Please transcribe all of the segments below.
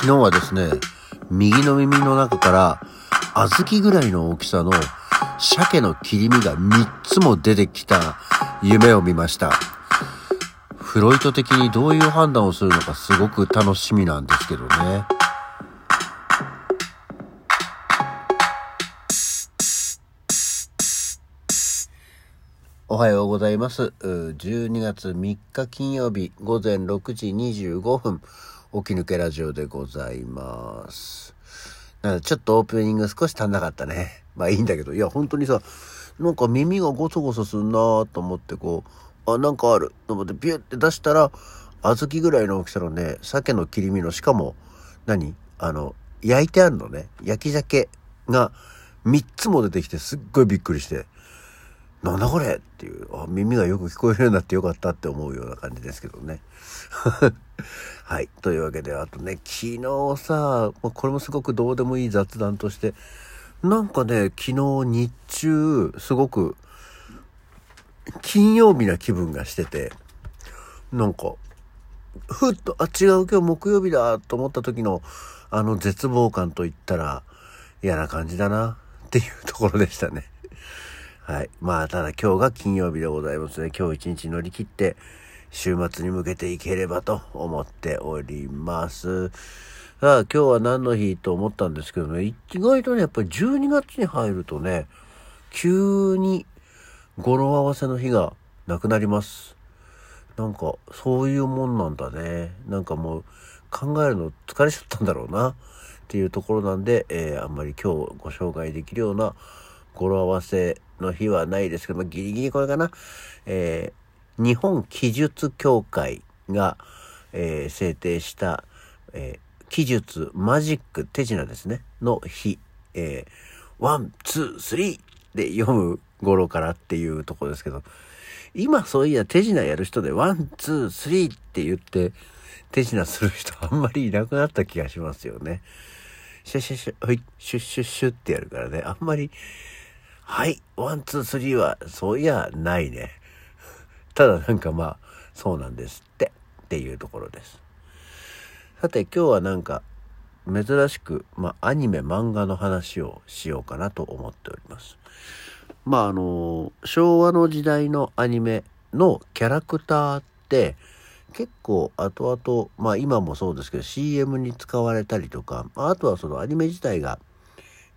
昨日はですね、右の耳の中から小豆ぐらいの大きさの鮭の切り身が3つも出てきた夢を見ました。フロイト的にどういう判断をするのかすごく楽しみなんですけどね。おはようございます。12月3日金曜日午前6時25分、起き抜けラジオでございます。なんかちょっとオープニング少し足んなかったね。まあいいんだけど、いや本当にさ、なんか耳がゴソゴソすんなーと思ってこう、あ、なんかあると思ってピュって出したら、小豆ぐらいの大きさのね、鮭の切り身の、しかも、何？あの、焼いてあるのね。焼き鮭が3つも出てきてすっごいびっくりして、なんだこれっていうあ、耳がよく聞こえるようになってよかったって思うような感じですけどね。はい。というわけで、あとね、昨日さ、これもすごくどうでもいい雑談として、なんかね、昨日日中、すごく、金曜日な気分がしてて、なんか、ふっと、あ、違う、今日木曜日だと思った時の、あの絶望感といったら、嫌な感じだな、っていうところでしたね。はい。まあ、ただ今日が金曜日でございますね。今日一日乗り切って、週末に向けていければと思っております。さあ、今日は何の日と思ったんですけどね、意外とね、やっぱり12月に入るとね、急に語呂合わせの日がなくなります。なんか、そういうもんなんだね。なんかもう、考えるの疲れちゃったんだろうな。っていうところなんで、えーあんまり今日ご紹介できるような語呂合わせの日はないですけど、まあ、ギリギリこれかな。えー日本奇術協会が、えー制定した、えー奇術マジック手品ですね、の日、えー one, two, three で読む語呂からっていうところですけど、今そういや手品やる人で one, two, three って言って手品する人あんまりいなくなった気がしますよね。シュッシュッシュッ、はい、シュッシュッシュってやるからね、あんまり、はい、 one, two, three はそういやないね。ただなんかまあ、そうなんですって、っていうところです。さて今日はなんか、珍しく、まあ、アニメ、漫画の話をしようかなと思っております。まああの、昭和の時代のアニメのキャラクターって、結構後々、まあ今もそうですけど CM に使われたりとか、あとはそのアニメ自体が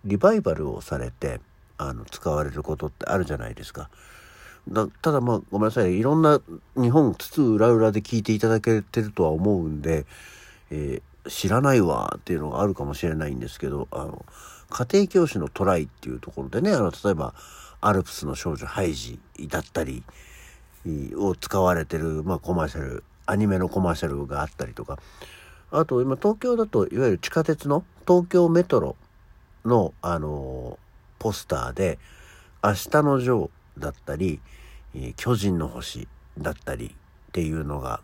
リバイバルをされて、あの、使われることってあるじゃないですか。だただまあごめんなさいいろんな日本津々浦々で聞いていただけてるとは思うんで、えー知らないわっていうのがあるかもしれないんですけどあの家庭教師のトライっていうところでねあの例えばアルプスの少女ハイジだったりを使われてる、まあ、コマーシャルアニメのコマーシャルがあったりとかあと今東京だといわゆる地下鉄の東京メトロの、あのポスターで「明日のジョー」だったり「巨人の星」だったりっていうのが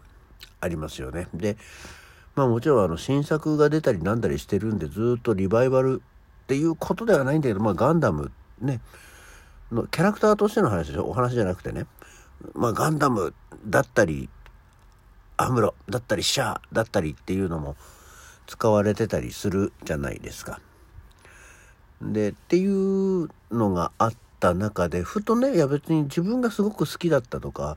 ありますよね。でまあもちろんあの新作が出たりなんだりしてるんでずっとリバイバルっていうことではないんだけど、まあガンダムね、のキャラクターとしての話でしょ？お話じゃなくてね。まあガンダムだったり、アムロだったり、シャアだったりっていうのも使われてたりするじゃないですか。で、っていうのがあった中で、ふとね、いや別に自分がすごく好きだったとか、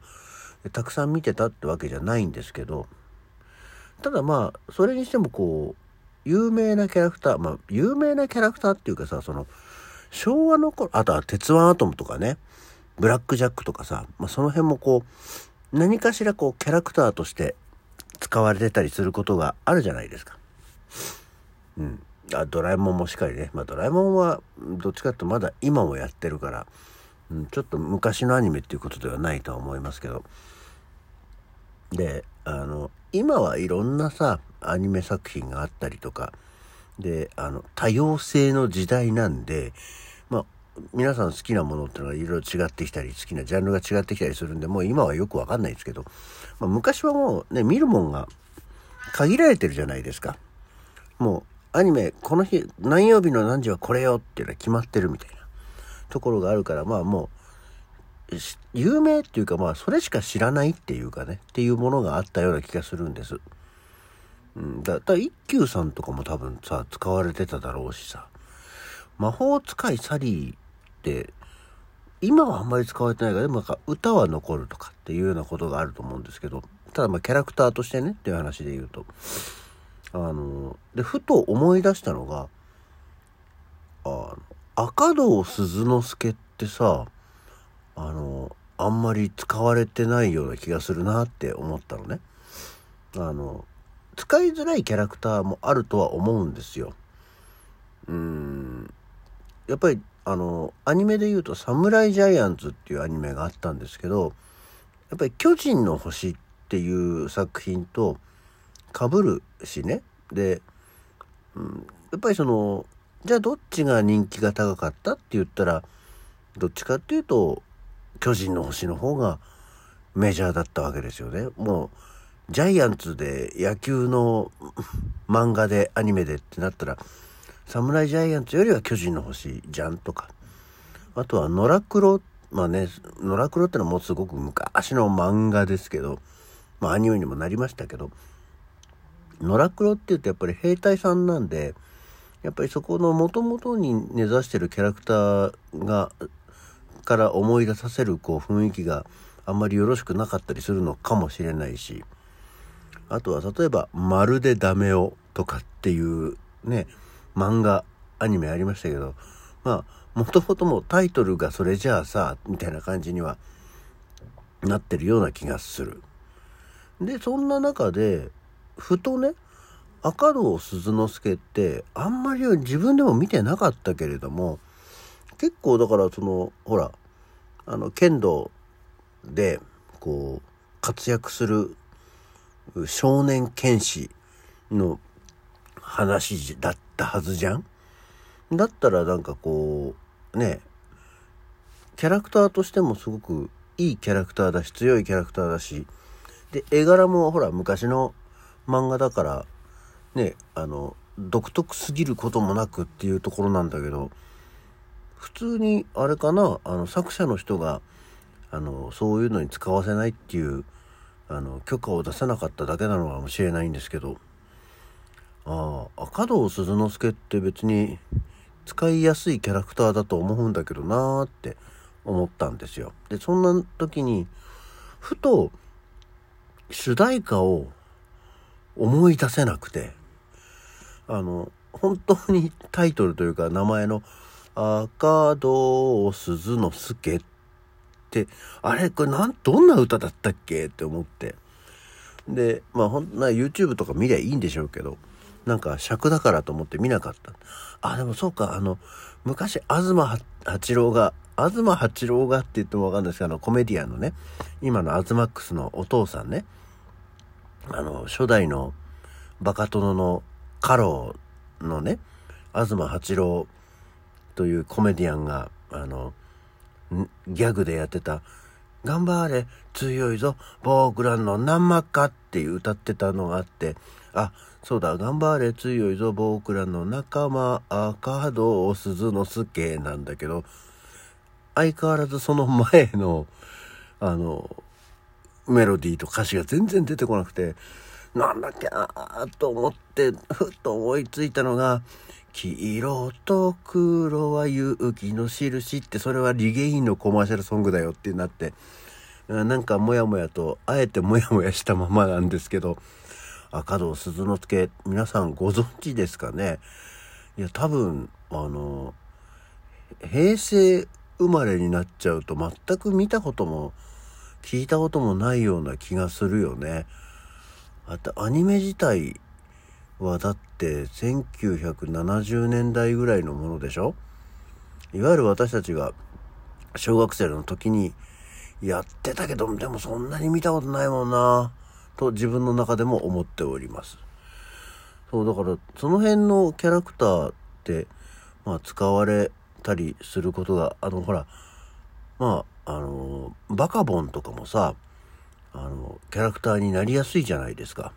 たくさん見てたってわけじゃないんですけど、ただまあ、それにしてもこう、有名なキャラクター、まあ、有名なキャラクターっていうかさ、その、昭和の頃、あとは鉄腕アトムとかね、ブラックジャックとかさ、まあ、その辺もこう、何かしらこう、キャラクターとして使われてたりすることがあるじゃないですか。うん。あドラえもんもしっかりね。まあ、ドラえもんは、どっちかっていうとまだ今もやってるから、うん、ちょっと昔のアニメっていうことではないとは思いますけど。で、あの、今はいろんなさ、アニメ作品があったりとか、で、あの、多様性の時代なんで、まあ、皆さん好きなものっていうのがいろいろ違ってきたり、好きなジャンルが違ってきたりするんで、もう今はよくわかんないですけど、まあ、昔はもうね、見るもんが限られてるじゃないですか。もう、アニメ、この日、何曜日の何時はこれよっていうのは決まってるみたいな。ところがあるから、まあもう、有名っていうかまあそれしか知らないっていうかねっていうものがあったような気がするんです。うん、だだ一休さんとかも多分さ使われてただろうしさ。魔法使いサリーって今はあんまり使われてないからでもなんか歌は残るとかっていうようなことがあると思うんですけどただまあキャラクターとしてねっていう話で言うと。あのでふと思い出したのがあの赤堂鈴之助ってさあのあんまり使われてないような気がするなって思ったのね。あの使いづらいキャラクターもあるとは思うんですよ。うんやっぱりあのアニメで言うと「サムライジャイアンツ」っていうアニメがあったんですけどやっぱり「巨人の星」っていう作品とかぶるしねで、うん、やっぱりそのじゃあどっちが人気が高かったって言ったらどっちかっていうと巨人の星の方がメジャーだったわけですよね。もうジャイアンツで野球の 漫画でアニメでってなったら侍ジャイアンツよりは巨人の星じゃんとかあとは野良黒まあね野良黒ってのはもうすごく昔の漫画ですけどまあアニメにもなりましたけど野良黒っていうとやっぱり兵隊さんなんでやっぱりそこの元々に根ざしてるキャラクターがから思い出させるこう雰囲気があんまりよろしくなかったりするのかもしれないしあとは例えば「まるでダメを」とかっていうね漫画アニメありましたけどまあもともともタイトルがそれじゃあさみたいな感じにはなってるような気がする。でそんな中でふとね赤堂鈴之助ってあんまり自分でも見てなかったけれども結構だからそのほらあの剣道でこう活躍する少年剣士の話だったはずじゃん？だったらなんかこうねキャラクターとしてもすごくいいキャラクターだし強いキャラクターだしで絵柄もほら昔の漫画だからねあの独特すぎることもなくっていうところなんだけど普通にあれかなあの作者の人があのそういうのに使わせないっていうあの許可を出さなかっただけなのかもしれないんですけどああ赤堂鈴之助って別に使いやすいキャラクターだと思うんだけどなーって思ったんですよ。でそんな時にふと主題歌を思い出せなくてあの本当にタイトルというか名前の「赤堂鈴之助」ってあれこれなんどんな歌だったっけって思ってでまあほんな YouTube とか見りゃいいんでしょうけどなんか尺だからと思って見なかった。あ、でもそうか、あの、昔、東八郎が、東八郎がって言ってもわかんないですけど、あの、コメディアンのね、今のアズマックスのお父さんね、あの、初代のバカ殿の家老のね、東八郎というコメディアンが、あの、ギャグでやってた、頑張れ、強いぞ、僕らの生かって歌ってたのがあって、あ、そうだ、頑張れ強いぞ、僕らの仲間、赤堂鈴之助なんだけど、相変わらずその前の、あの、メロディーと歌詞が全然出てこなくて、なんだっけなと思って、ふっと思いついたのが、黄色と黒は勇気の印って、それはリゲインのコマーシャルソングだよってなって、なんかモヤモヤと、あえてモヤモヤしたままなんですけど、赤堂鈴之助皆さんご存知ですかね？いや多分あの平成生まれになっちゃうと全く見たことも聞いたこともないような気がするよね。あとアニメ自体はだって1970年代ぐらいのものでしょ？いわゆる私たちが小学生の時にやってたけどでもそんなに見たことないもんな。と自分の中でも思っております。そうだからその辺のキャラクターって、まあ、使われたりすることがあのほらまああのバカボンとかもさあのキャラクターになりやすいじゃないですか。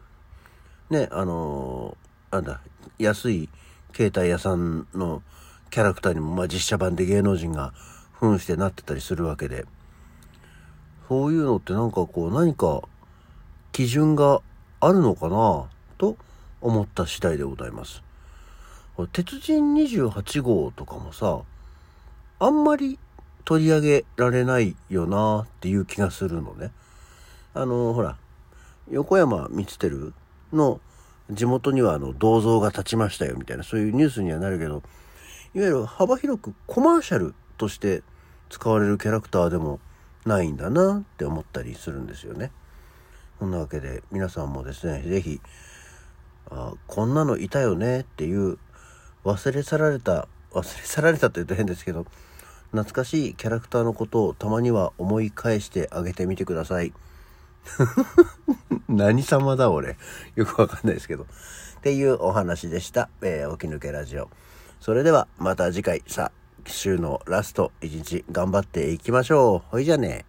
ねあのなんだ安い携帯屋さんのキャラクターにも、まあ、実写版で芸能人が扮してなってたりするわけでそういうのってなんかこう何か基準があるのかなと思った次第でございます。鉄人28号とかもさ、あんまり取り上げられないよなっていう気がするのね。あの、ほら、横山光輝の地元にはあの銅像が立ちましたよみたいなそういうニュースにはなるけど、いわゆる幅広くコマーシャルとして使われるキャラクターでもないんだなって思ったりするんですよね。そんなわけで皆さんもですね、是非あこんなのいたよねっていう忘れ去られた忘れ去られたというと変ですけど懐かしいキャラクターのことをたまには思い返してあげてみてください。何様だ俺。よくわかんないですけど。っていうお話でした、えー、起き抜けラジオ。それではまた次回。さあ週のラスト一日頑張っていきましょう。ほいじゃね。